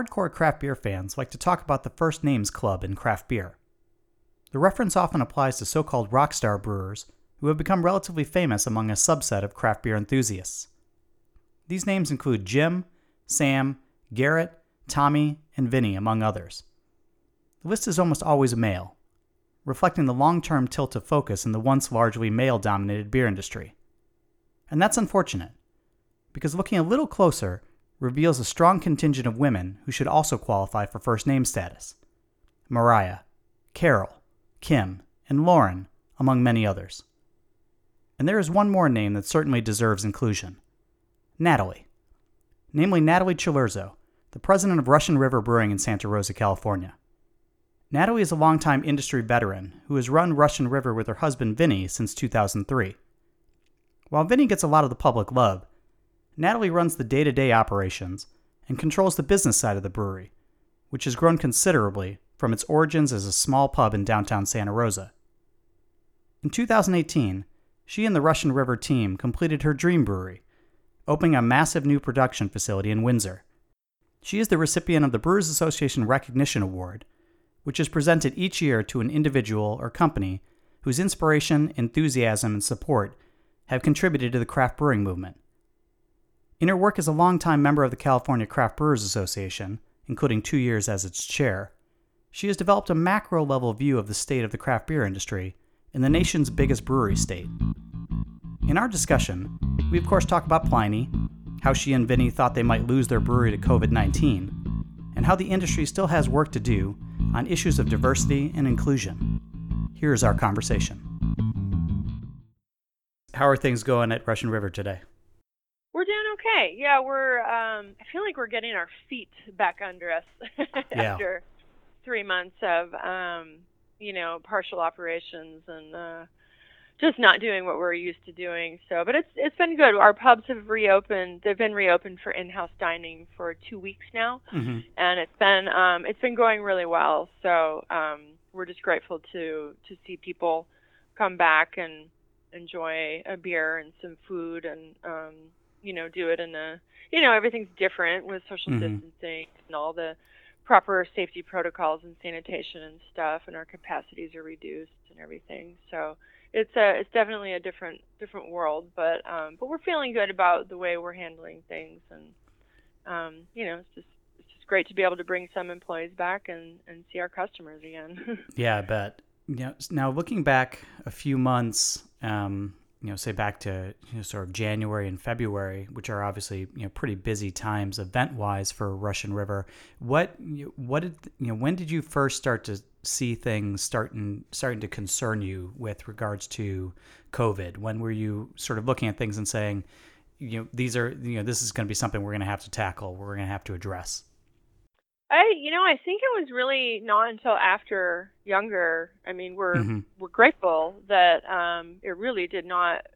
hardcore craft beer fans like to talk about the First Names Club in craft beer. The reference often applies to so called rockstar brewers who have become relatively famous among a subset of craft beer enthusiasts. These names include Jim, Sam, Garrett, Tommy, and Vinny, among others. The list is almost always male, reflecting the long term tilt of focus in the once largely male dominated beer industry. And that's unfortunate, because looking a little closer reveals a strong contingent of women who should also qualify for first name status Mariah, Carol, Kim, and Lauren, among many others. And there is one more name that certainly deserves inclusion Natalie. Namely, Natalie Cilurzo, the president of Russian River Brewing in Santa Rosa, California. Natalie is a longtime industry veteran who has run Russian River with her husband Vinny since 2003. While Vinny gets a lot of the public love, Natalie runs the day to day operations and controls the business side of the brewery, which has grown considerably from its origins as a small pub in downtown Santa Rosa. In 2018, she and the Russian River team completed her dream brewery, opening a massive new production facility in Windsor. She is the recipient of the Brewers Association Recognition Award, which is presented each year to an individual or company whose inspiration, enthusiasm, and support have contributed to the craft brewing movement. In her work as a longtime member of the California Craft Brewers Association, including two years as its chair, she has developed a macro level view of the state of the craft beer industry in the nation's biggest brewery state. In our discussion, we of course talk about Pliny, how she and Vinny thought they might lose their brewery to COVID 19, and how the industry still has work to do on issues of diversity and inclusion. Here's our conversation. How are things going at Russian River today? We're doing okay. Yeah, we're. Um, I feel like we're getting our feet back under us Yeah. after three months of, um, you know, partial operations and uh, just not doing what we're used to doing. So, but it's it's been good. Our pubs have reopened. They've been reopened for in-house dining for two weeks now, Mm-hmm. and it's been um, it's been going really well. So um, we're just grateful to to see people come back and enjoy a beer and some food and um, you know do it in a you know everything's different with social Mhm. distancing and all the proper safety protocols and sanitation and stuff and our capacities are reduced and everything so it's a it's definitely a different different world but um but we're feeling good about the way we're handling things and um you know it's just it's just great to be able to bring some employees back and and see our customers again Yeah, I bet. You know, now looking back a few months, um, you know, say back to you know, sort of January and February, which are obviously you know pretty busy times event-wise for Russian River. What what did you know? When did you first start to see things starting starting to concern you with regards to COVID? When were you sort of looking at things and saying, you know, these are you know this is going to be something we're going to have to tackle, we're going to have to address. I, you know, I think it was really not until after younger. I mean, we're Mhm. we're grateful that um, it really did not.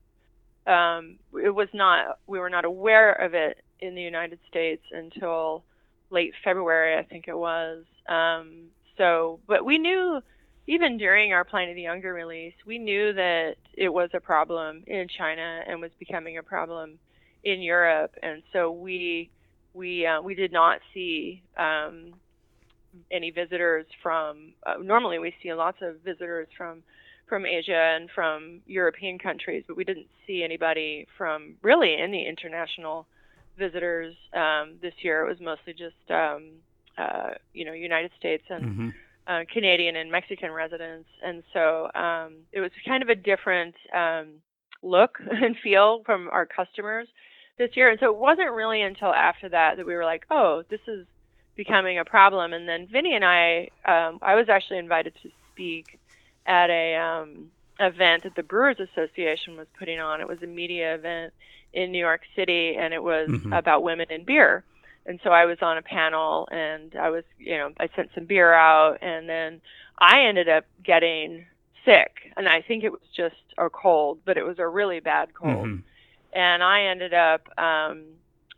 Um, it was not. We were not aware of it in the United States until late February, I think it was. Um, so, but we knew even during our Pliny the Younger release, we knew that it was a problem in China and was becoming a problem in Europe, and so we we uh, we did not see um, any visitors from. Uh, normally, we see lots of visitors from from Asia and from European countries, but we didn't see anybody from really any international visitors um, this year. It was mostly just um, uh, you know United States and hmm uh, Canadian and Mexican residents, and so um, it was kind of a different um, look and feel from our customers this year. And so it wasn't really until after that that we were like, oh, this is becoming a problem. And then Vinny and I, um, I was actually invited to speak at a um, event that the Brewers Association was putting on. It was a media event in New York City, and it was Mhm. about women in beer and so I was on a panel and I was, you know, I sent some beer out and then I ended up getting sick and I think it was just a cold, but it was a really bad cold. hmm And I ended up um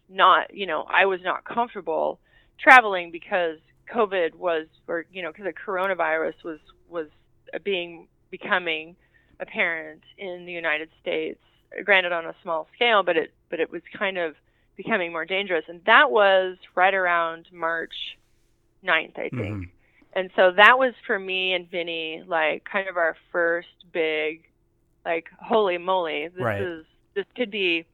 not, you know, I was not comfortable traveling because COVID was or you know, because the coronavirus was was being becoming apparent in the United States. Granted on a small scale, but it but it was kind of becoming more dangerous. And that was right around March 9th, I think. Mm-hmm. And so that was for me and Vinny like kind of our first big like holy moly, this right. is this could be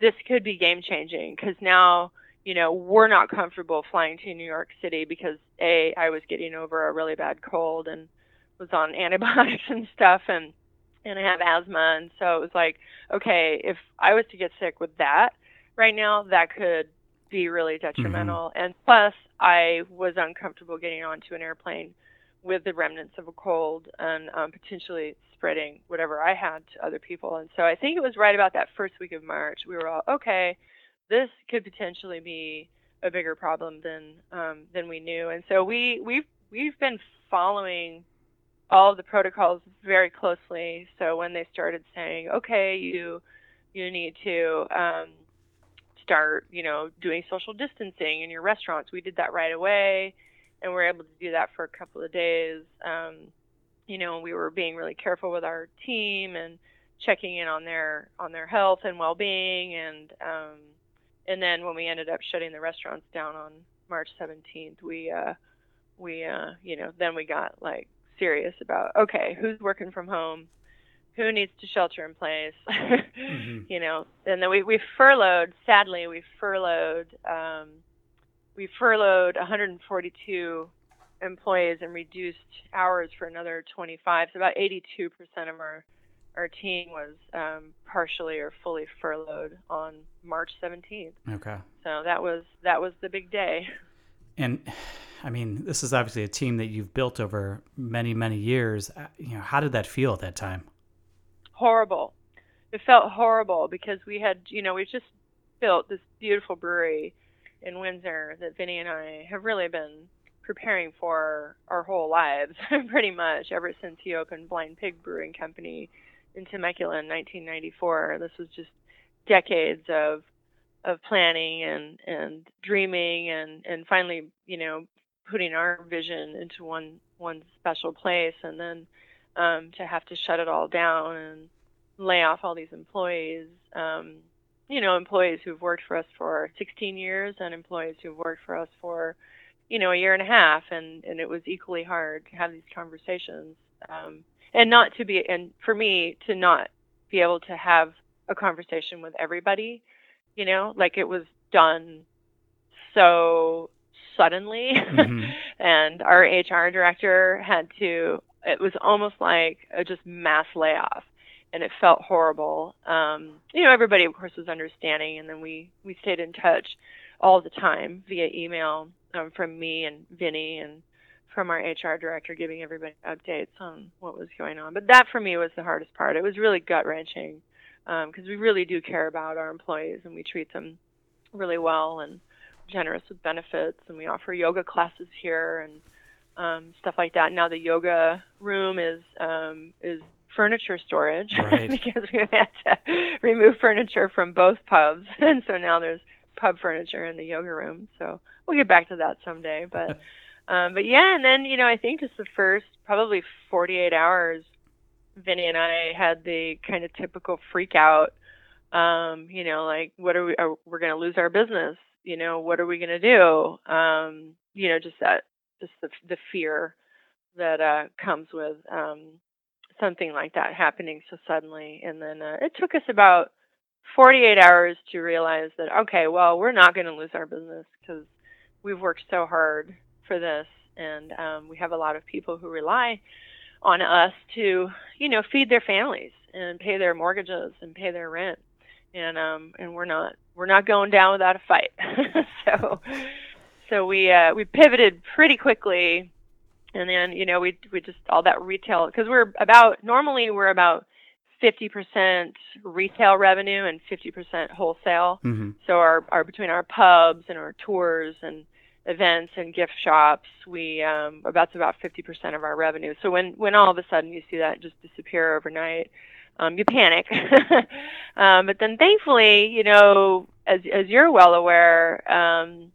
this could be game changing because now you know we're not comfortable flying to New York City because a I was getting over a really bad cold and was on antibiotics and stuff and and I have asthma and so it was like okay if I was to get sick with that right now that could be really detrimental mm-hmm. and plus I was uncomfortable getting onto an airplane with the remnants of a cold and um, potentially spreading whatever I had to other people. And so I think it was right about that first week of March. We were all okay. This could potentially be a bigger problem than um, than we knew. And so we we've we've been following all of the protocols very closely. So when they started saying, okay, you you need to um, start, you know, doing social distancing in your restaurants, we did that right away and we are able to do that for a couple of days. Um, you know, we were being really careful with our team and checking in on their on their health and well-being, and um, and then when we ended up shutting the restaurants down on March 17th, we uh, we uh, you know then we got like serious about okay, who's working from home, who needs to shelter in place, mm-hmm. you know, and then we we furloughed. Sadly, we furloughed. Um, we furloughed 142 employees and reduced hours for another 25. So about 82% of our our team was um, partially or fully furloughed on March 17th. Okay. So that was that was the big day. And I mean, this is obviously a team that you've built over many many years. Uh, you know, how did that feel at that time? Horrible. It felt horrible because we had, you know, we just built this beautiful brewery in Windsor that Vinny and I have really been preparing for our whole lives, pretty much ever since he opened Blind Pig Brewing Company in Temecula in 1994. This was just decades of of planning and and dreaming and and finally, you know, putting our vision into one one special place, and then um, to have to shut it all down and lay off all these employees. Um, you know, employees who've worked for us for 16 years and employees who've worked for us for, you know, a year and a half, and and it was equally hard to have these conversations, um, and not to be, and for me to not be able to have a conversation with everybody, you know, like it was done so suddenly, mm-hmm. and our HR director had to. It was almost like a just mass layoff and it felt horrible. Um, you know, everybody of course was understanding, and then we we stayed in touch all the time via email um, from me and Vinny and from our HR director, giving everybody updates on what was going on. But that for me was the hardest part. It was really gut wrenching because um, we really do care about our employees and we treat them really well and generous with benefits, and we offer yoga classes here and um, stuff like that. Now the yoga room is um, is furniture storage right. because we had to remove furniture from both pubs, and so now there's pub furniture in the yoga room. So we'll get back to that someday. But um, but yeah, and then you know I think just the first probably 48 hours, Vinny and I had the kind of typical freak out. Um, you know, like what are we? Are, we're going to lose our business. You know, what are we going to do? Um, you know, just that, just the the fear that uh, comes with um, something like that happening so suddenly. And then uh, it took us about 48 hours to realize that, okay, well, we're not going to lose our business because we've worked so hard for this. And um, we have a lot of people who rely on us to, you know, feed their families and pay their mortgages and pay their rent. And um, and we're not we're not going down without a fight. so so we uh, we pivoted pretty quickly and then you know we we just all that retail because we're about normally we're about 50% retail revenue and 50% wholesale. Mm-hmm. So our, our between our pubs and our tours and events and gift shops, we um, that's about 50% of our revenue. So when when all of a sudden you see that just disappear overnight, um, you panic. um, but then thankfully, you know, as as you're well aware, um,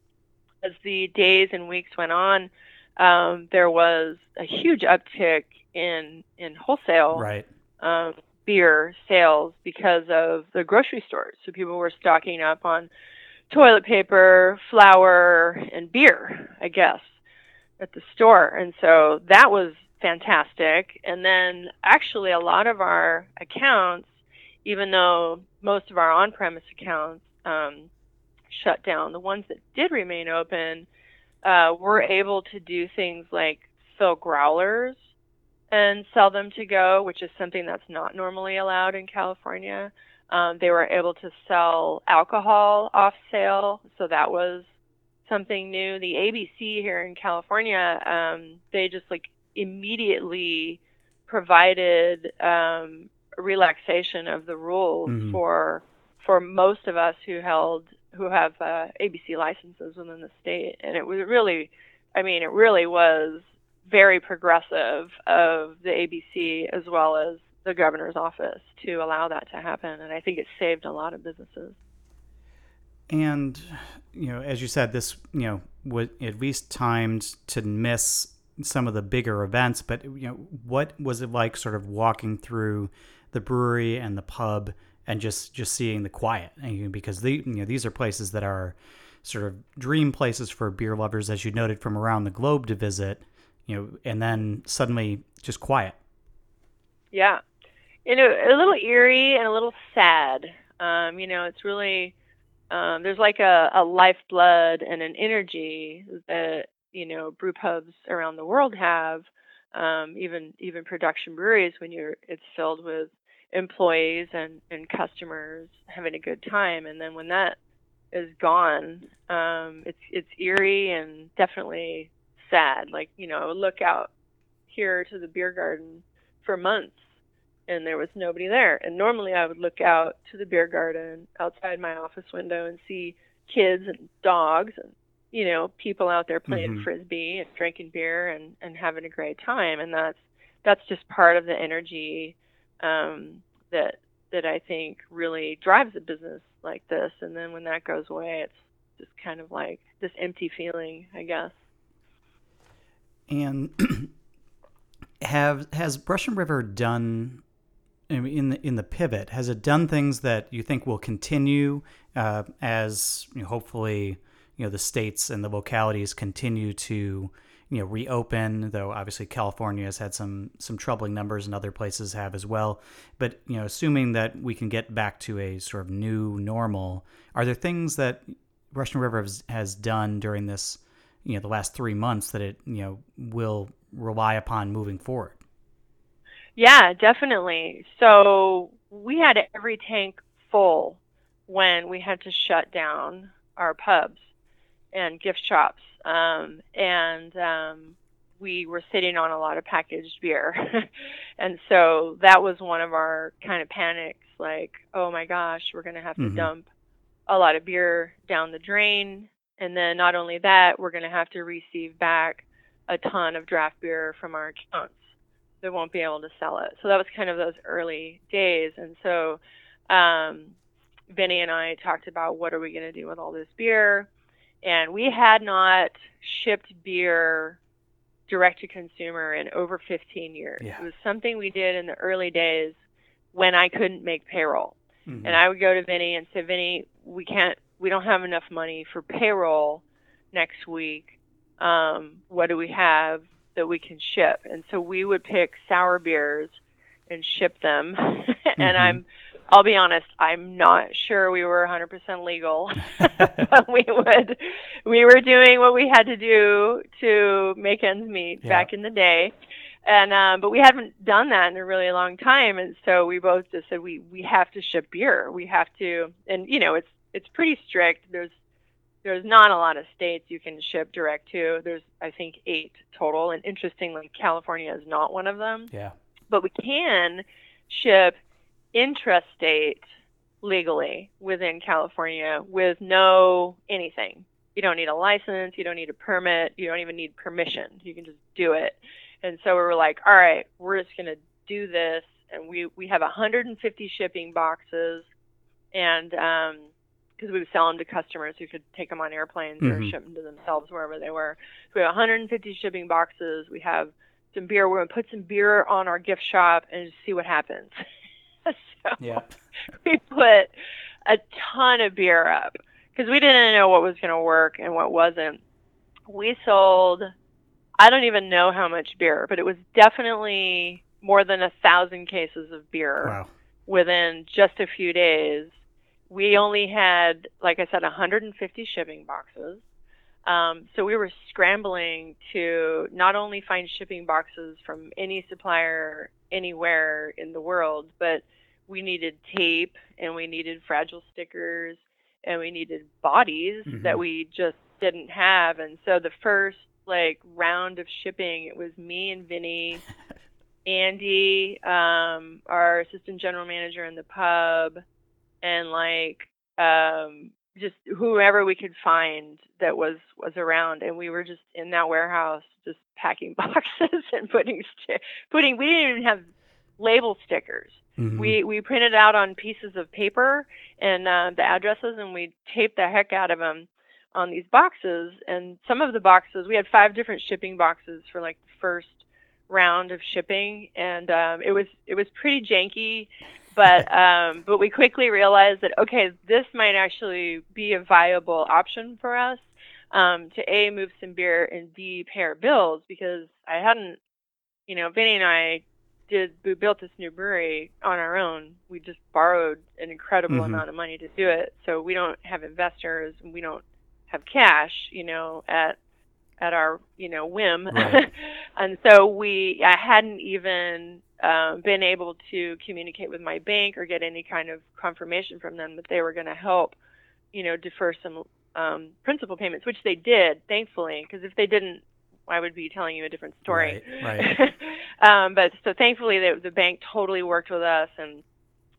as the days and weeks went on, um, there was a huge uptick in in wholesale right. um, beer sales because of the grocery stores. So people were stocking up on toilet paper, flour, and beer, I guess, at the store. And so that was fantastic. And then actually, a lot of our accounts, even though most of our on premise accounts um, shut down, the ones that did remain open uh, were able to do things like fill growlers and sell them to go, which is something that's not normally allowed in California. Um, they were able to sell alcohol off sale, so that was something new. The ABC here in California, um, they just like immediately provided um, relaxation of the rules mm-hmm. for for most of us who held who have uh, ABC licenses within the state, and it was really, I mean, it really was very progressive of the ABC as well as the governor's office to allow that to happen. And I think it saved a lot of businesses. And, you know, as you said, this, you know, was at least timed to miss some of the bigger events, but, you know, what was it like sort of walking through the brewery and the pub and just, just seeing the quiet? And, Because the, you know, these are places that are sort of dream places for beer lovers, as you noted, from around the globe to visit, you know, and then suddenly just quiet. Yeah you know, a little eerie and a little sad. Um, you know, it's really um, there's like a, a lifeblood and an energy that you know brew pubs around the world have. Um, even even production breweries when you're it's filled with employees and, and customers having a good time, and then when that is gone, um, it's it's eerie and definitely sad. Like you know, I would look out here to the beer garden for months and there was nobody there. And normally I would look out to the beer garden outside my office window and see kids and dogs and you know people out there playing mm-hmm. frisbee and drinking beer and and having a great time and that's that's just part of the energy um that that I think really drives a business like this and then when that goes away it's just kind of like this empty feeling I guess and have has Russian River done in the in the pivot has it done things that you think will continue uh, as you know, hopefully you know the states and the localities continue to you know reopen though obviously California has had some some troubling numbers and other places have as well. But you know assuming that we can get back to a sort of new normal are there things that Russian River has, has done during this you know the last 3 months that it you know will rely upon moving forward yeah, definitely. So we had every tank full when we had to shut down our pubs and gift shops. Um, and um, we were sitting on a lot of packaged beer. and so that was one of our kind of panics like, oh my gosh, we're going to have mm-hmm. to dump a lot of beer down the drain. And then not only that, we're going to have to receive back a ton of draft beer from our accounts they won't be able to sell it. So that was kind of those early days. And so um, Vinny and I talked about what are we going to do with all this beer. And we had not shipped beer direct to consumer in over 15 years. Yeah. It was something we did in the early days when I couldn't make payroll. Mm-hmm. And I would go to Vinny and say, Vinny, we can't, we don't have enough money for payroll next week. Um, what do we have? that we can ship. And so we would pick sour beers and ship them. and mm-hmm. I'm I'll be honest, I'm not sure we were 100% legal. but we would we were doing what we had to do to make ends meet yeah. back in the day. And um but we haven't done that in a really long time and so we both just said we we have to ship beer. We have to and you know, it's it's pretty strict. There's there's not a lot of states you can ship direct to. There's I think eight total, and interestingly, California is not one of them. Yeah. But we can ship intrastate legally within California with no anything. You don't need a license, you don't need a permit, you don't even need permission. You can just do it. And so we were like, all right, we're just going to do this. And we, we have 150 shipping boxes. And um, because we would sell them to customers who could take them on airplanes mm-hmm. or ship them to themselves wherever they were. So we have 150 shipping boxes. We have some beer. We're going to put some beer on our gift shop and see what happens. so yeah. we put a ton of beer up because we didn't know what was going to work and what wasn't. We sold, I don't even know how much beer, but it was definitely more than a thousand cases of beer Wow. within just a few days. We only had, like I said, 150 shipping boxes. Um, so we were scrambling to not only find shipping boxes from any supplier anywhere in the world, but we needed tape and we needed fragile stickers and we needed bodies Mhm. that we just didn't have. And so the first like round of shipping, it was me and Vinny, Andy, um, our assistant general manager in the pub, and like um, just whoever we could find that was was around, and we were just in that warehouse just packing boxes and putting putting. We didn't even have label stickers. Mhm. We we printed out on pieces of paper and uh, the addresses, and we taped the heck out of them on these boxes. And some of the boxes, we had five different shipping boxes for like the first round of shipping, and um, it was it was pretty janky. But um, but we quickly realized that okay, this might actually be a viable option for us um, to a move some beer and b pay our bills because I hadn't, you know, Vinny and I did we built this new brewery on our own. We just borrowed an incredible Mhm. amount of money to do it. So we don't have investors and we don't have cash, you know, at at our, you know, whim. Right. and so we I hadn't even um, been able to communicate with my bank or get any kind of confirmation from them that they were going to help, you know, defer some um, principal payments, which they did, thankfully, because if they didn't, I would be telling you a different story. Right, um, but so thankfully, the, the bank totally worked with us, and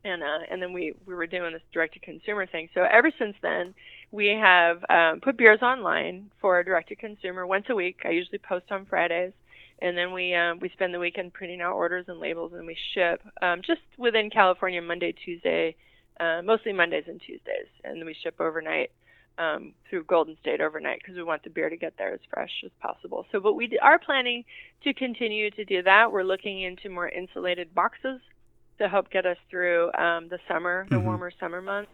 and uh, and then we we were doing this direct to consumer thing. So ever since then, we have um, put beers online for direct to consumer once a week. I usually post on Fridays, and then we um, we spend the weekend printing out orders and labels, and we ship um, just within California Monday, Tuesday, uh, mostly Mondays and Tuesdays, and then we ship overnight um, through Golden State overnight because we want the beer to get there as fresh as possible. So, but we d- are planning to continue to do that. We're looking into more insulated boxes to help get us through um, the summer, the Mhm. warmer summer months.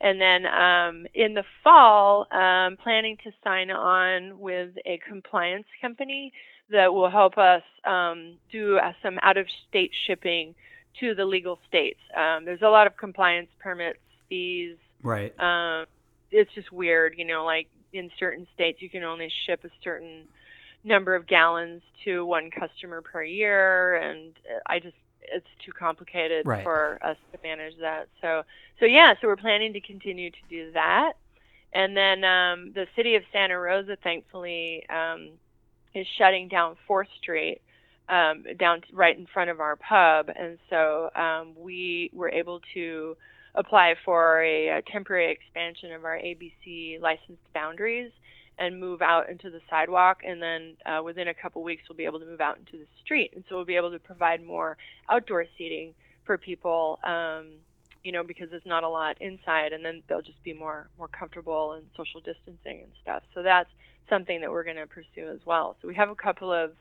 And then um, in the fall, um, planning to sign on with a compliance company that will help us um, do uh, some out of state shipping to the legal states. Um, there's a lot of compliance permits, fees. Right. Um, it's just weird, you know, like in certain states you can only ship a certain number of gallons to one customer per year and uh, I just it's too complicated Right. for us to manage that. So so yeah, so we're planning to continue to do that. And then um, the city of Santa Rosa thankfully um, is shutting down 4th Street um, down right in front of our pub and so um, we were able to apply for a, a temporary expansion of our ABC licensed boundaries and move out into the sidewalk. And then uh, within a couple weeks, we'll be able to move out into the street. And so we'll be able to provide more outdoor seating for people, um, you know, because there's not a lot inside. And then they'll just be more more comfortable and social distancing and stuff. So that's something that we're going to pursue as well. So we have a couple of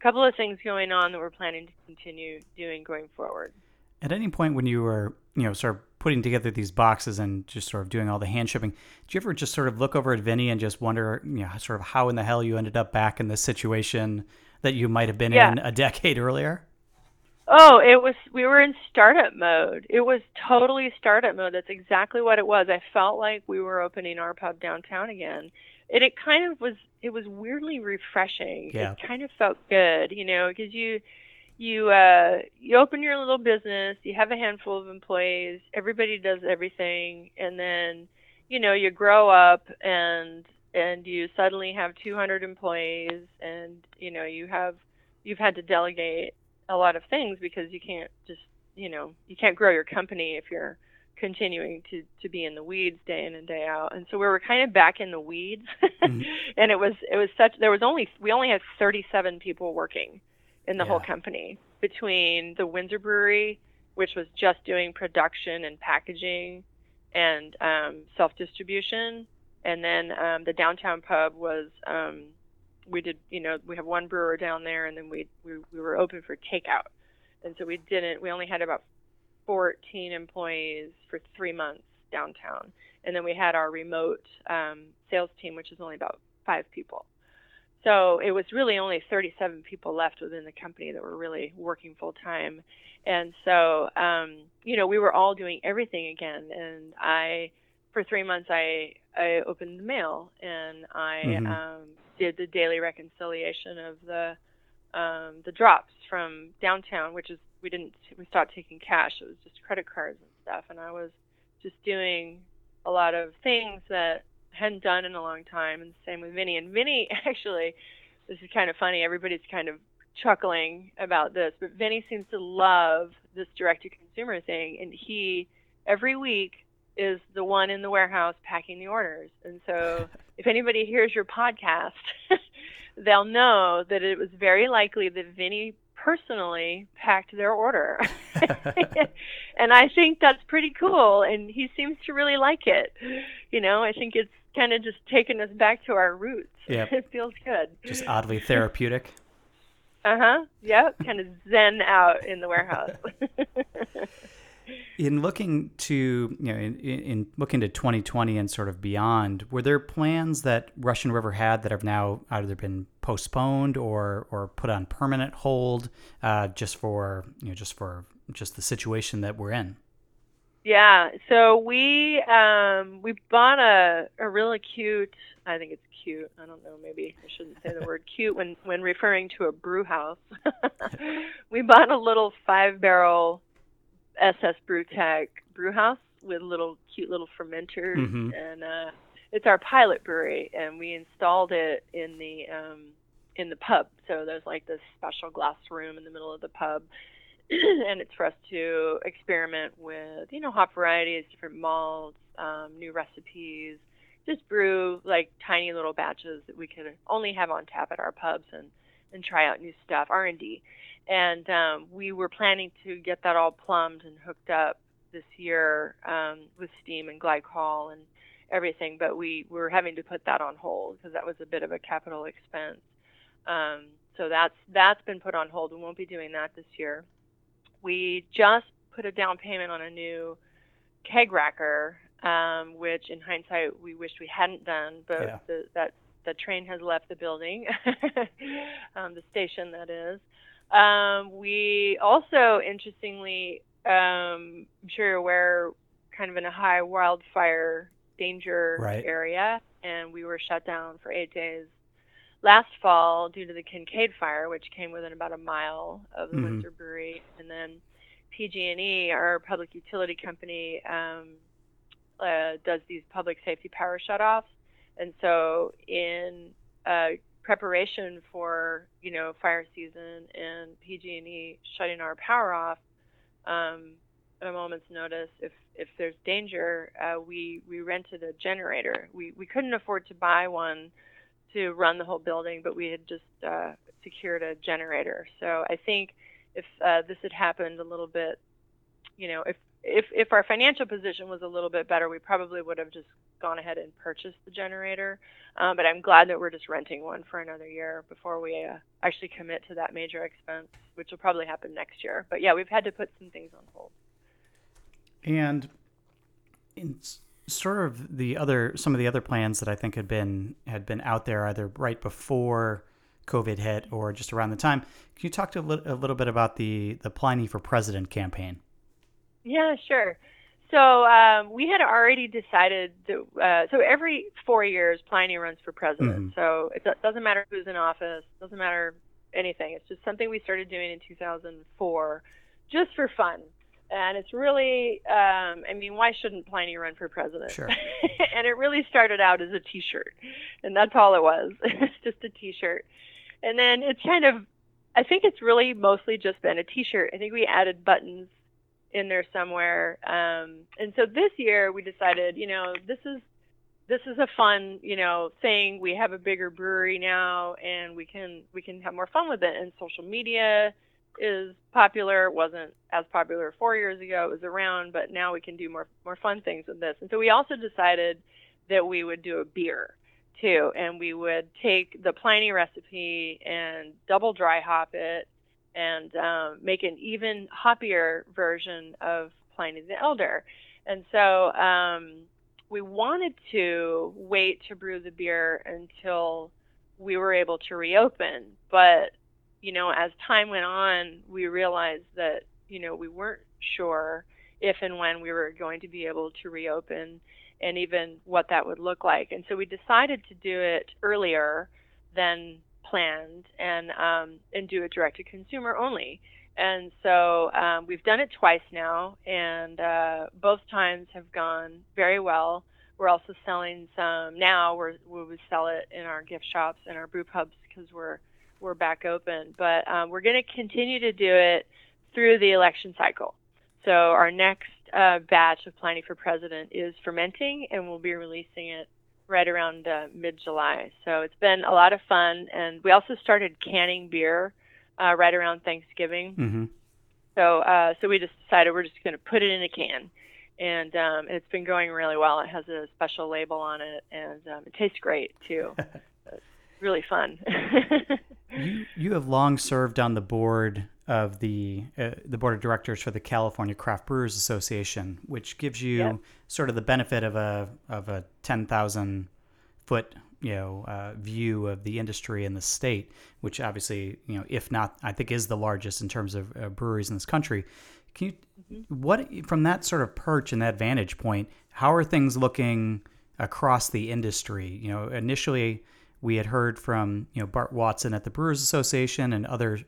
couple of things going on that we're planning to continue doing going forward. At any point when you were, you know, sort of putting together these boxes and just sort of doing all the hand shipping, Do you ever just sort of look over at Vinny and just wonder, you know, sort of how in the hell you ended up back in this situation that you might have been Yeah. in a decade earlier? Oh, it was we were in startup mode. It was totally startup mode. That's exactly what it was. I felt like we were opening our pub downtown again. And it kind of was it was weirdly refreshing. Yeah. It kind of felt good, you know, because you you uh you open your little business, you have a handful of employees, everybody does everything and then you know, you grow up and and you suddenly have 200 employees and you know, you have you've had to delegate a lot of things because you can't just you know you can't grow your company if you're continuing to to be in the weeds day in and day out. And so we were kind of back in the weeds. Mhm. and it was it was such there was only we only had 37 people working in the whole company between the Windsor Brewery which was just doing production and packaging and um, self distribution and then um, the downtown pub was um, we did you know we have one brewer down there and then we we, we were open for takeout and so we didn't we only had about 14 employees for three months downtown. And then we had our remote um, sales team, which is only about five people. So it was really only 37 people left within the company that were really working full time. And so, um, you know, we were all doing everything again. And I, for three months, I, I opened the mail and I mm-hmm. um, did the daily reconciliation of the um, the drops from downtown, which is we didn't we stopped taking cash. It was just credit cards and stuff. And I was just doing a lot of things that hadn't done in a long time. And same with Vinny. And Vinny actually, this is kind of funny. Everybody's kind of chuckling about this, but Vinny seems to love this direct to consumer thing. And he, every week, is the one in the warehouse packing the orders. And so if anybody hears your podcast, they'll know that it was very likely that Vinny personally packed their order. and I think that's pretty cool. And he seems to really like it. You know, I think it's kind of just taken us back to our roots. Yeah. it feels good. Just oddly therapeutic. Uh huh. Yep. kind of zen out in the warehouse. in looking to you know in, in, looking to 2020 and sort of beyond were there plans that russian river had that have now either been postponed or or put on permanent hold uh, just for you know just for just the situation that we're in yeah so we um we bought a a really cute i think it's cute i don't know maybe i shouldn't say the word cute when when referring to a brew house we bought a little five barrel SS Brewtech brew house with little cute little fermenters mm-hmm. and uh it's our pilot brewery and we installed it in the um in the pub. So there's like this special glass room in the middle of the pub and it's for us to experiment with, you know, hop varieties, different malts, um, new recipes, just brew like tiny little batches that we could only have on tap at our pubs and and try out new stuff, R&D and um, we were planning to get that all plumbed and hooked up this year um, with steam and glycol and everything, but we were having to put that on hold because that was a bit of a capital expense. Um, so that's that's been put on hold. We won't be doing that this year. We just put a down payment on a new keg racker, um, which in hindsight we wished we hadn't done, but yeah. the, that the train has left the building, um, the station that is. Um, we also, interestingly, um, I'm sure you're aware, kind of in a high wildfire danger right. area, and we were shut down for eight days last fall due to the Kincade fire, which came within about a mile of the mm-hmm. Windsor Brewery, and then PG&E, our public utility company, um, uh, does these public safety power shutoffs, and so in uh, preparation for you know fire season and PG&E shutting our power off um, at a moment's notice if if there's danger uh, we we rented a generator. We we couldn't afford to buy one to run the whole building but we had just uh, secured a generator so I think if uh, this had happened a little bit you know if if if our financial position was a little bit better, we probably would have just gone ahead and purchased the generator. Um, but I'm glad that we're just renting one for another year before we uh, actually commit to that major expense, which will probably happen next year. But yeah, we've had to put some things on hold. And in sort of the other, some of the other plans that I think had been had been out there either right before COVID hit or just around the time. Can you talk to a, li- a little bit about the the Pliny for President campaign? Yeah, sure. So um, we had already decided that. Uh, so every four years, Pliny runs for president. Mm-hmm. So it doesn't matter who's in office. Doesn't matter anything. It's just something we started doing in 2004, just for fun. And it's really, um, I mean, why shouldn't Pliny run for president? Sure. and it really started out as a T-shirt, and that's all it was. it's just a T-shirt. And then it's kind of, I think it's really mostly just been a T-shirt. I think we added buttons in there somewhere. Um, and so this year we decided, you know, this is this is a fun, you know, thing. We have a bigger brewery now, and we can we can have more fun with it. And social media is popular. It wasn't as popular four years ago. It was around, but now we can do more more fun things with this. And so we also decided that we would do a beer too, and we would take the Pliny recipe and double dry hop it and um, make an even hoppier version of Pliny the Elder. And so um, we wanted to wait to brew the beer until we were able to reopen. But, you know, as time went on, we realized that, you know, we weren't sure if and when we were going to be able to reopen and even what that would look like. And so we decided to do it earlier than planned and um, and do it direct to consumer only. And so um, we've done it twice now, and uh, both times have gone very well. We're also selling some now. We're, we sell it in our gift shops and our brew pubs because we're we're back open. But um, we're going to continue to do it through the election cycle. So our next uh, batch of Pliny for President is fermenting, and we'll be releasing it right around uh, mid-July. So it's been a lot of fun, and we also started canning beer uh, right around Thanksgiving. Mm-hmm. So uh, so we just decided we're just going to put it in a can, and um, it's been going really well. It has a special label on it, and um, it tastes great too. really fun. you you have long served on the board of the uh, the board of directors for the California Craft Brewers Association, which gives you yep. sort of the benefit of a of a ten thousand foot you know uh, view of the industry in the state, which obviously you know if not I think is the largest in terms of uh, breweries in this country. Can you mm-hmm. what from that sort of perch and that vantage point? How are things looking across the industry? You know, initially we had heard from you know Bart Watson at the Brewers Association and other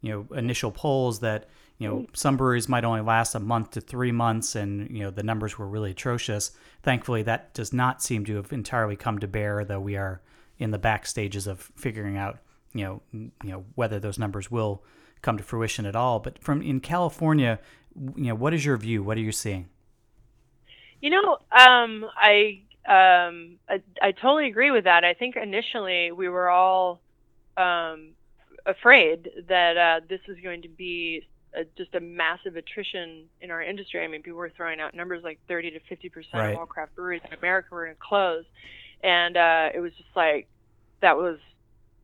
you know initial polls that you know some breweries might only last a month to three months and you know the numbers were really atrocious. Thankfully that does not seem to have entirely come to bear though we are in the back stages of figuring out you know you know whether those numbers will come to fruition at all. But from in california you know what is your view? What are you seeing? You know um, i um, I, I totally agree with that i think initially we were all um, afraid that uh, this was going to be a, just a massive attrition in our industry. I mean, people were throwing out numbers like 30 to 50 percent right. of all craft breweries in America were going to close, and uh, it was just like that was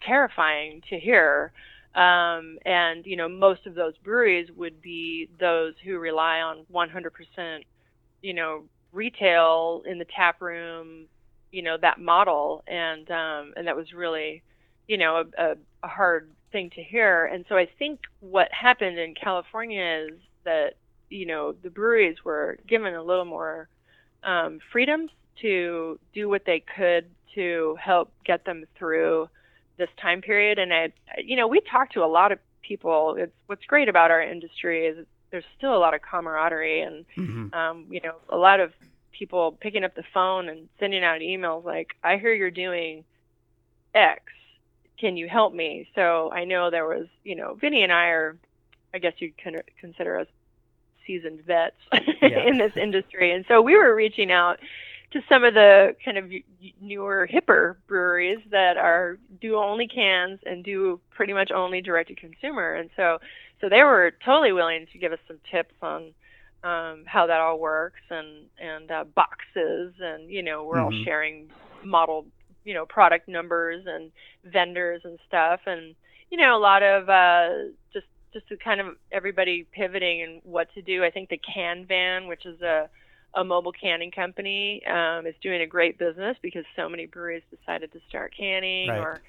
terrifying to hear. Um, and you know, most of those breweries would be those who rely on 100 percent, you know, retail in the tap room, you know, that model, and um, and that was really, you know, a, a hard thing to hear. And so I think what happened in California is that you know the breweries were given a little more um, freedom to do what they could to help get them through this time period. And I, you know, we talked to a lot of people. It's what's great about our industry is there's still a lot of camaraderie and mm-hmm. um, you know a lot of people picking up the phone and sending out emails like, "I hear you're doing X." can you help me? So I know there was, you know, Vinny and I are, I guess you'd consider us seasoned vets yeah. in this industry. And so we were reaching out to some of the kind of newer, hipper breweries that are do only cans and do pretty much only direct to consumer. And so, so they were totally willing to give us some tips on um, how that all works and and uh, boxes and you know we're mm-hmm. all sharing model you know product numbers and vendors and stuff and you know a lot of uh just just kind of everybody pivoting and what to do i think the can van which is a a mobile canning company um, is doing a great business because so many breweries decided to start canning right. or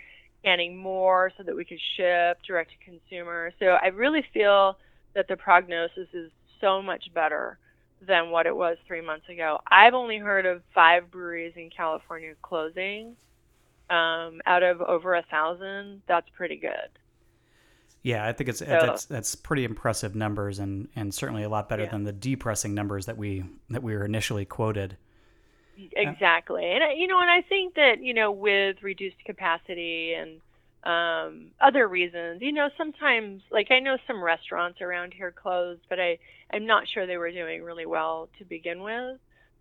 canning more so that we could ship direct to consumer so i really feel that the prognosis is so much better than what it was three months ago. I've only heard of five breweries in California closing. Um, out of over a thousand, that's pretty good. Yeah, I think it's so, that's that's pretty impressive numbers, and and certainly a lot better yeah. than the depressing numbers that we that we were initially quoted. Exactly, and you know, and I think that you know, with reduced capacity and um, other reasons. You know, sometimes like I know some restaurants around here closed, but I I'm not sure they were doing really well to begin with.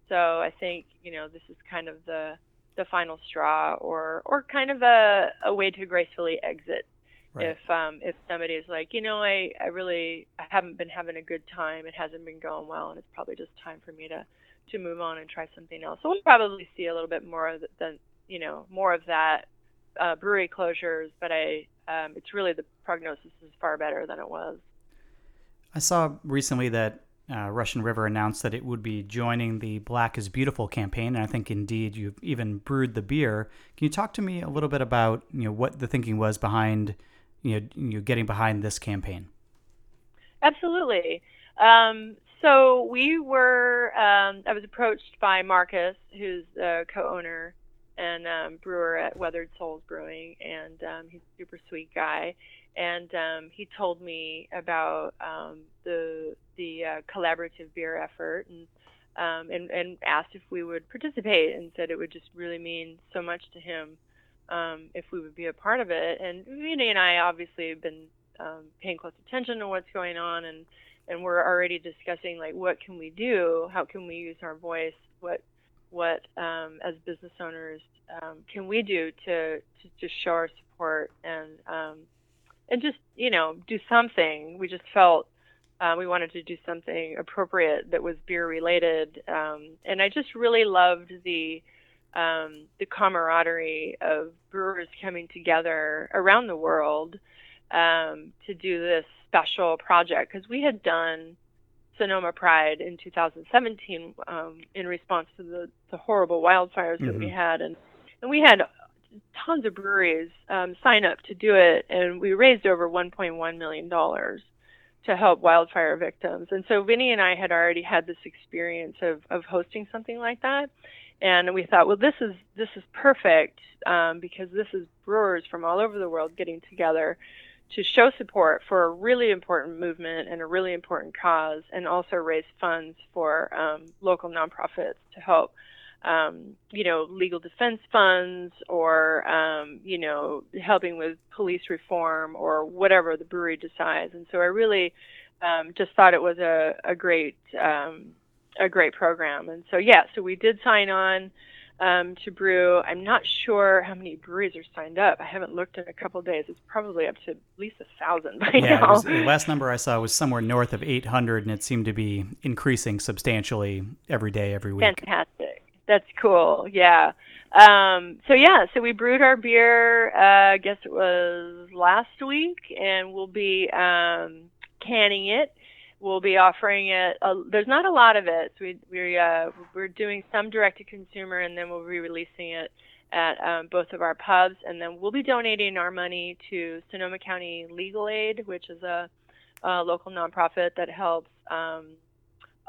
So I think you know this is kind of the the final straw, or or kind of a a way to gracefully exit. Right. If um if somebody is like, you know, I I really I haven't been having a good time, it hasn't been going well, and it's probably just time for me to to move on and try something else. So we'll probably see a little bit more than you know more of that uh, brewery closures, but I um, it's really the prognosis is far better than it was. I saw recently that uh, Russian River announced that it would be joining the Black is Beautiful campaign, and I think indeed you've even brewed the beer. Can you talk to me a little bit about you know what the thinking was behind you know, you getting behind this campaign? Absolutely. Um, so we were. Um, I was approached by Marcus, who's the co-owner and um, brewer at Weathered Souls Brewing, and um, he's a super sweet guy. And um, he told me about um, the the uh, collaborative beer effort, and, and and asked if we would participate, and said it would just really mean so much to him um, if we would be a part of it. And Vinny and I obviously have been paying close attention to what's going on, and and we're already discussing like what can we do, how can we use our voice, what what um, as business owners um, can we do to to just show our support and um, and just you know do something. We just felt uh, we wanted to do something appropriate that was beer related, um, and I just really loved the um, the camaraderie of brewers coming together around the world um, to do this special project because we had done Sonoma Pride in 2017 um, in response to the, the horrible wildfires mm-hmm. that we mm-hmm. had, and and we had tons of breweries um, sign up to do it, and we raised over 1.1 million dollars to help wildfire victims. And so Vinny and I had already had this experience of of hosting something like that, and we thought, well, this is this is perfect um, because this is brewers from all over the world getting together to show support for a really important movement and a really important cause, and also raise funds for um, local nonprofits to help, um, you know, legal defense funds or, um, you know, helping with police reform or whatever the brewery decides. And so I really um, just thought it was a, a great, um, a great program. And so yeah, so we did sign on um, to brew. I'm not sure how many breweries are signed up. I haven't looked in a couple days. It's probably up to at least a thousand by yeah, now. Was, the last number I saw was somewhere north of 800, and it seemed to be increasing substantially every day, every week. Fantastic. That's cool. Yeah. Um, so yeah, so we brewed our beer. Uh, I guess it was last week, and we'll be um, canning it we'll be offering it. Uh, there's not a lot of it. So we we uh, we're doing some direct to consumer, and then we'll be releasing it at um, both of our pubs, and then we'll be donating our money to Sonoma County Legal Aid, which is a, a local nonprofit that helps um,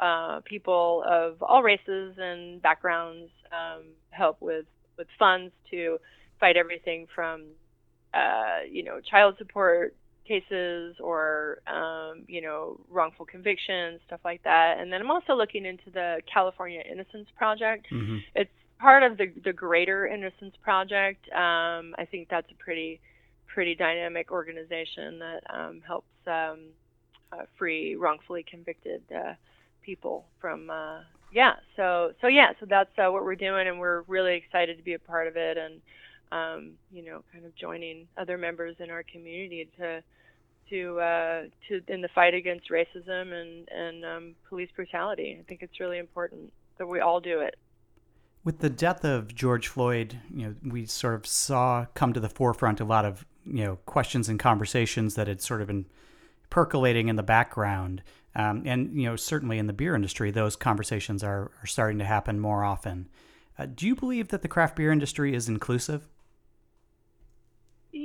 uh, people of all races and backgrounds um, help with with funds to fight everything from uh, you know child support cases or um, you know wrongful convictions, stuff like that. And then I'm also looking into the California Innocence Project. Mm-hmm. It's part of the the greater Innocence Project. Um, I think that's a pretty pretty dynamic organization that um, helps um, uh, free wrongfully convicted uh, people from. Uh, yeah, so so yeah, so that's uh, what we're doing, and we're really excited to be a part of it, and um, you know, kind of joining other members in our community to to uh, to in the fight against racism and and um, police brutality. I think it's really important that we all do it. With the death of George Floyd, you know, we sort of saw come to the forefront a lot of you know questions and conversations that had sort of been percolating in the background. Um, and you know, certainly in the beer industry, those conversations are, are starting to happen more often. Uh, do you believe that the craft beer industry is inclusive?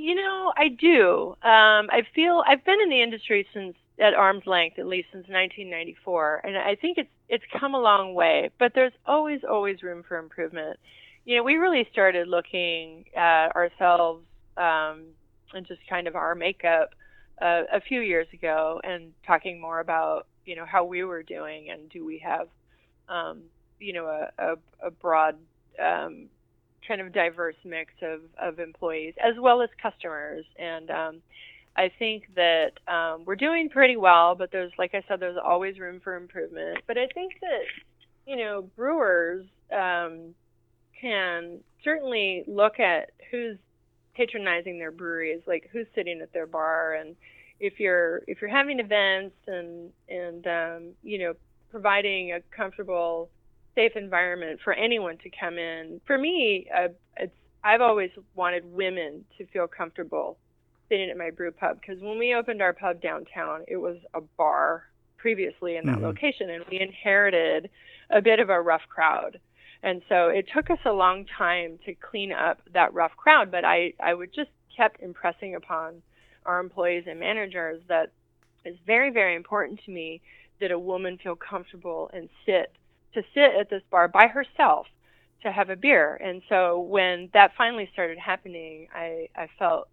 You know, I do. Um, I feel I've been in the industry since at arm's length, at least since 1994, and I think it's it's come a long way. But there's always always room for improvement. You know, we really started looking at ourselves um, and just kind of our makeup uh, a few years ago, and talking more about you know how we were doing and do we have um, you know a, a, a broad um, kind of diverse mix of, of employees as well as customers. And um, I think that um, we're doing pretty well, but there's, like I said, there's always room for improvement. But I think that, you know, brewers um, can certainly look at who's patronizing their breweries, like who's sitting at their bar, and if you're if you're having events and and um, you know providing a comfortable safe environment for anyone to come in. For me, uh, it's I've always wanted women to feel comfortable sitting at my brew pub because when we opened our pub downtown, it was a bar previously in that mm-hmm. location, and we inherited a bit of a rough crowd. And so it took us a long time to clean up that rough crowd, but I, I would just kept impressing upon our employees and managers that it's very, very important to me that a woman feel comfortable and sit to sit at this bar by herself to have a beer. And so when that finally started happening, I, I felt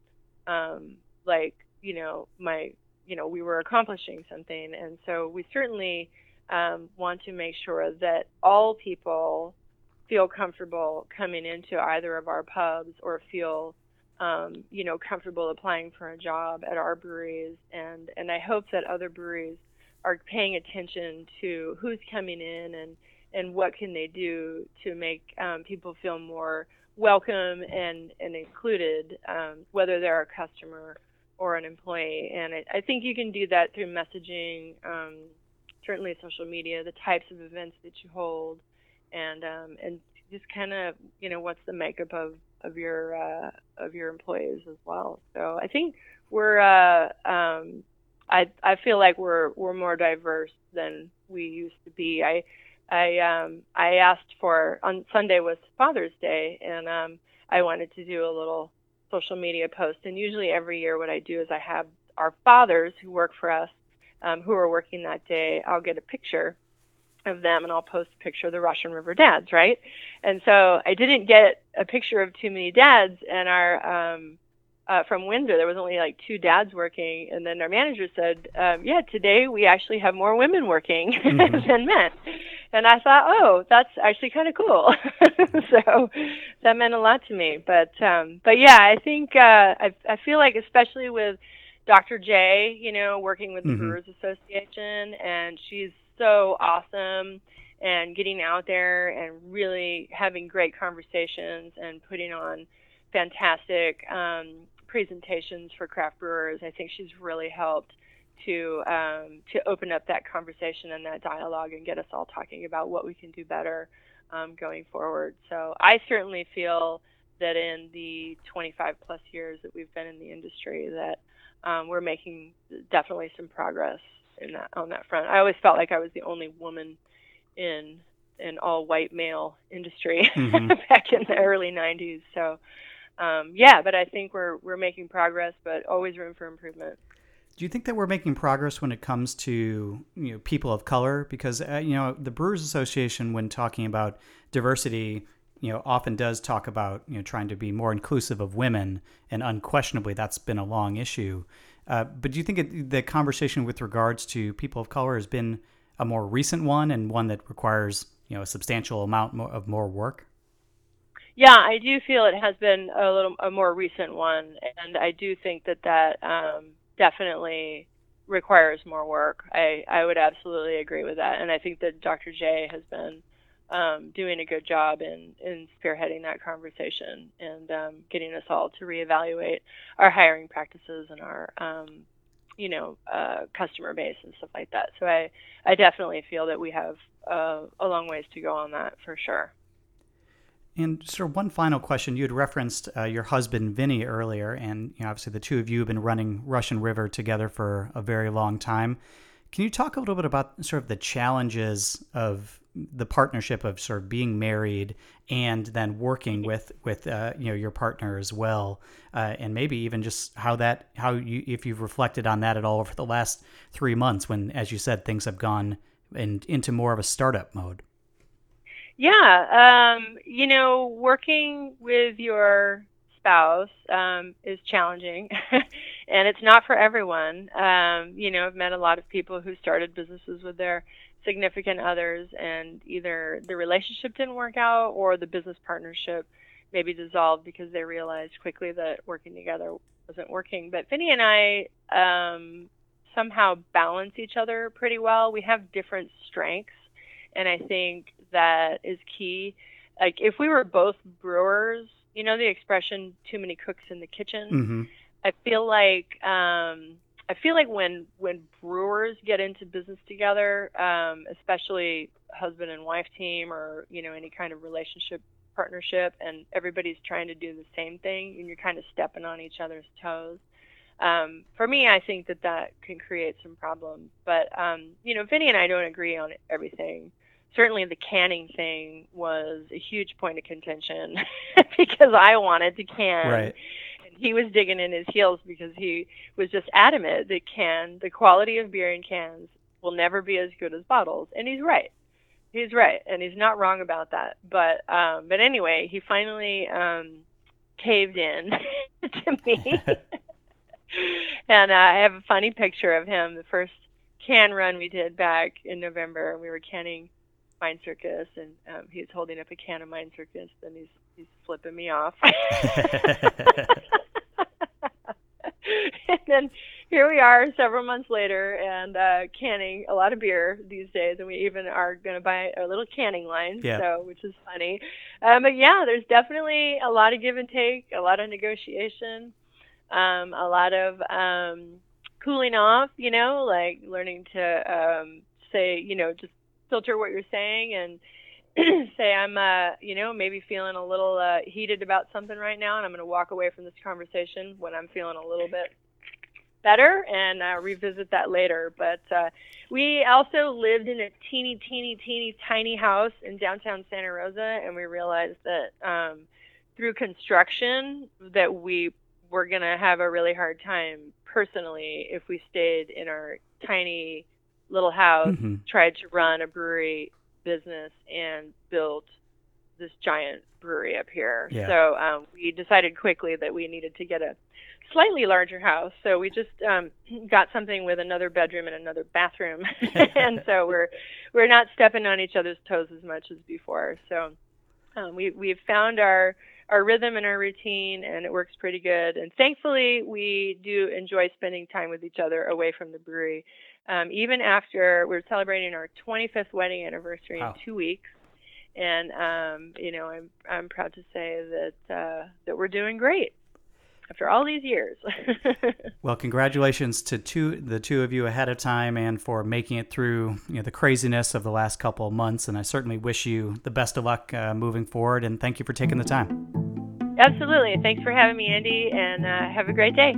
um, like, you know, my, you know, we were accomplishing something. And so we certainly um, want to make sure that all people feel comfortable coming into either of our pubs or feel um, you know comfortable applying for a job at our breweries and and I hope that other breweries are paying attention to who's coming in and and what can they do to make um, people feel more welcome and and included um, whether they're a customer or an employee and I, I think you can do that through messaging um, certainly social media the types of events that you hold and um, and just kind of you know what's the makeup of of your uh, of your employees as well. So I think we're uh, um, I I feel like we're we're more diverse than we used to be. I I um, I asked for on Sunday was Father's Day and um, I wanted to do a little social media post and usually every year what I do is I have our fathers who work for us um, who are working that day. I'll get a picture of them and I'll post a picture of the Russian River dads, right? And so I didn't get a picture of too many dads and our um uh, from Windsor, there was only like two dads working, and then our manager said, um, "Yeah, today we actually have more women working mm-hmm. than men." And I thought, "Oh, that's actually kind of cool." so that meant a lot to me. But um, but yeah, I think uh, I I feel like especially with Dr. J, you know, working with the mm-hmm. Brewers Association, and she's so awesome and getting out there and really having great conversations and putting on fantastic um, presentations for craft brewers. I think she's really helped to um, to open up that conversation and that dialogue and get us all talking about what we can do better um, going forward. So I certainly feel that in the 25 plus years that we've been in the industry that um, we're making definitely some progress in that on that front. I always felt like I was the only woman in an all white male industry mm-hmm. back in the early 90s. So um, yeah, but I think we're we're making progress, but always room for improvement. Do you think that we're making progress when it comes to you know people of color? Because uh, you know the Brewers Association, when talking about diversity, you know often does talk about you know trying to be more inclusive of women, and unquestionably that's been a long issue. Uh, but do you think it, the conversation with regards to people of color has been a more recent one and one that requires you know a substantial amount of more work? Yeah, I do feel it has been a little a more recent one, and I do think that that um, definitely requires more work. I I would absolutely agree with that, and I think that Dr. J has been um, doing a good job in, in spearheading that conversation and um, getting us all to reevaluate our hiring practices and our, um, you know, uh, customer base and stuff like that. So I, I definitely feel that we have uh, a long ways to go on that for sure. And sort of one final question: You had referenced uh, your husband Vinny earlier, and you know, obviously the two of you have been running Russian River together for a very long time. Can you talk a little bit about sort of the challenges of the partnership of sort of being married and then working with with uh, you know your partner as well, uh, and maybe even just how that how you if you've reflected on that at all over the last three months when, as you said, things have gone in, into more of a startup mode. Yeah, um, you know, working with your spouse um, is challenging, and it's not for everyone. Um, you know, I've met a lot of people who started businesses with their significant others, and either the relationship didn't work out or the business partnership maybe dissolved because they realized quickly that working together wasn't working. But Vinny and I um, somehow balance each other pretty well. We have different strengths, and I think that is key. Like if we were both brewers, you know the expression "too many cooks in the kitchen." Mm-hmm. I feel like um, I feel like when when brewers get into business together, um, especially husband and wife team, or you know any kind of relationship partnership, and everybody's trying to do the same thing, and you're kind of stepping on each other's toes. um, for me, I think that that can create some problems. But um, you know, Vinny and I don't agree on everything. Certainly, the canning thing was a huge point of contention because I wanted to can. Right. And he was digging in his heels because he was just adamant that can the quality of beer in cans will never be as good as bottles, and he's right. He's right, and he's not wrong about that. But um, but anyway, he finally um, caved in to me. and uh, I have a funny picture of him the first can run we did back in November, we were canning Mind Circus, and um, he was holding up a can of Mind Circus, and he's he's flipping me off. and then here we are several months later and uh, canning a lot of beer these days and we even are going to buy a little canning line yeah. so which is funny um, but yeah there's definitely a lot of give and take a lot of negotiation um, a lot of um, cooling off you know like learning to um, say you know just filter what you're saying and say I'm, uh, you know, maybe feeling a little uh, heated about something right now, and I'm going to walk away from this conversation when I'm feeling a little bit better and uh, revisit that later. But uh, we also lived in a teeny, teeny, teeny, tiny house in downtown Santa Rosa, and we realized that um, through construction that we were going to have a really hard time personally if we stayed in our tiny little house, Mhm. tried to run a brewery business and built this giant brewery up here. Yeah. So um, we decided quickly that we needed to get a slightly larger house. So we just um, got something with another bedroom and another bathroom, and so we're we're not stepping on each other's toes as much as before. So um, we we've found our our rhythm and our routine, and it works pretty good. And thankfully, we do enjoy spending time with each other away from the brewery. Um, even after we're celebrating our 25th wedding anniversary Wow. in two weeks, and um, you know, I'm I'm proud to say that uh, that we're doing great after all these years. Well, congratulations to two the two of you ahead of time and for making it through you know the craziness of the last couple of months. And I certainly wish you the best of luck uh, moving forward. And thank you for taking the time. Absolutely. Thanks for having me, Andy, and uh, have a great day.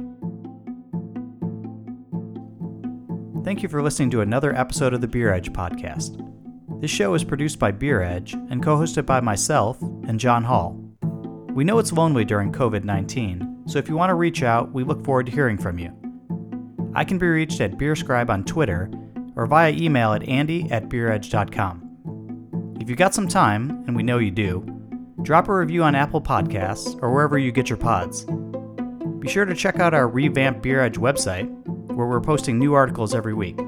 Thank you for listening to another episode of the Beer Edge podcast. This show is produced by Beer Edge and co hosted by myself and John Holl. We know it's lonely during COVID 19, so if you want to reach out, we look forward to hearing from you. I can be reached at BeerScribe on Twitter or via email at andy at beeredge.com. If you've got some time, and we know you do, drop a review on Apple Podcasts or wherever you get your pods. Be sure to check out our revamped Beer Edge website, where we're posting new articles every week.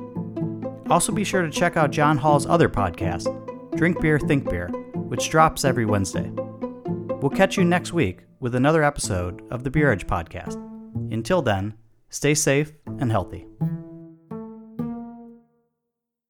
Also, be sure to check out John Holl's other podcast, Drink Beer, Think Beer, which drops every Wednesday. We'll catch you next week with another episode of the Beer Edge podcast. Until then, stay safe and healthy.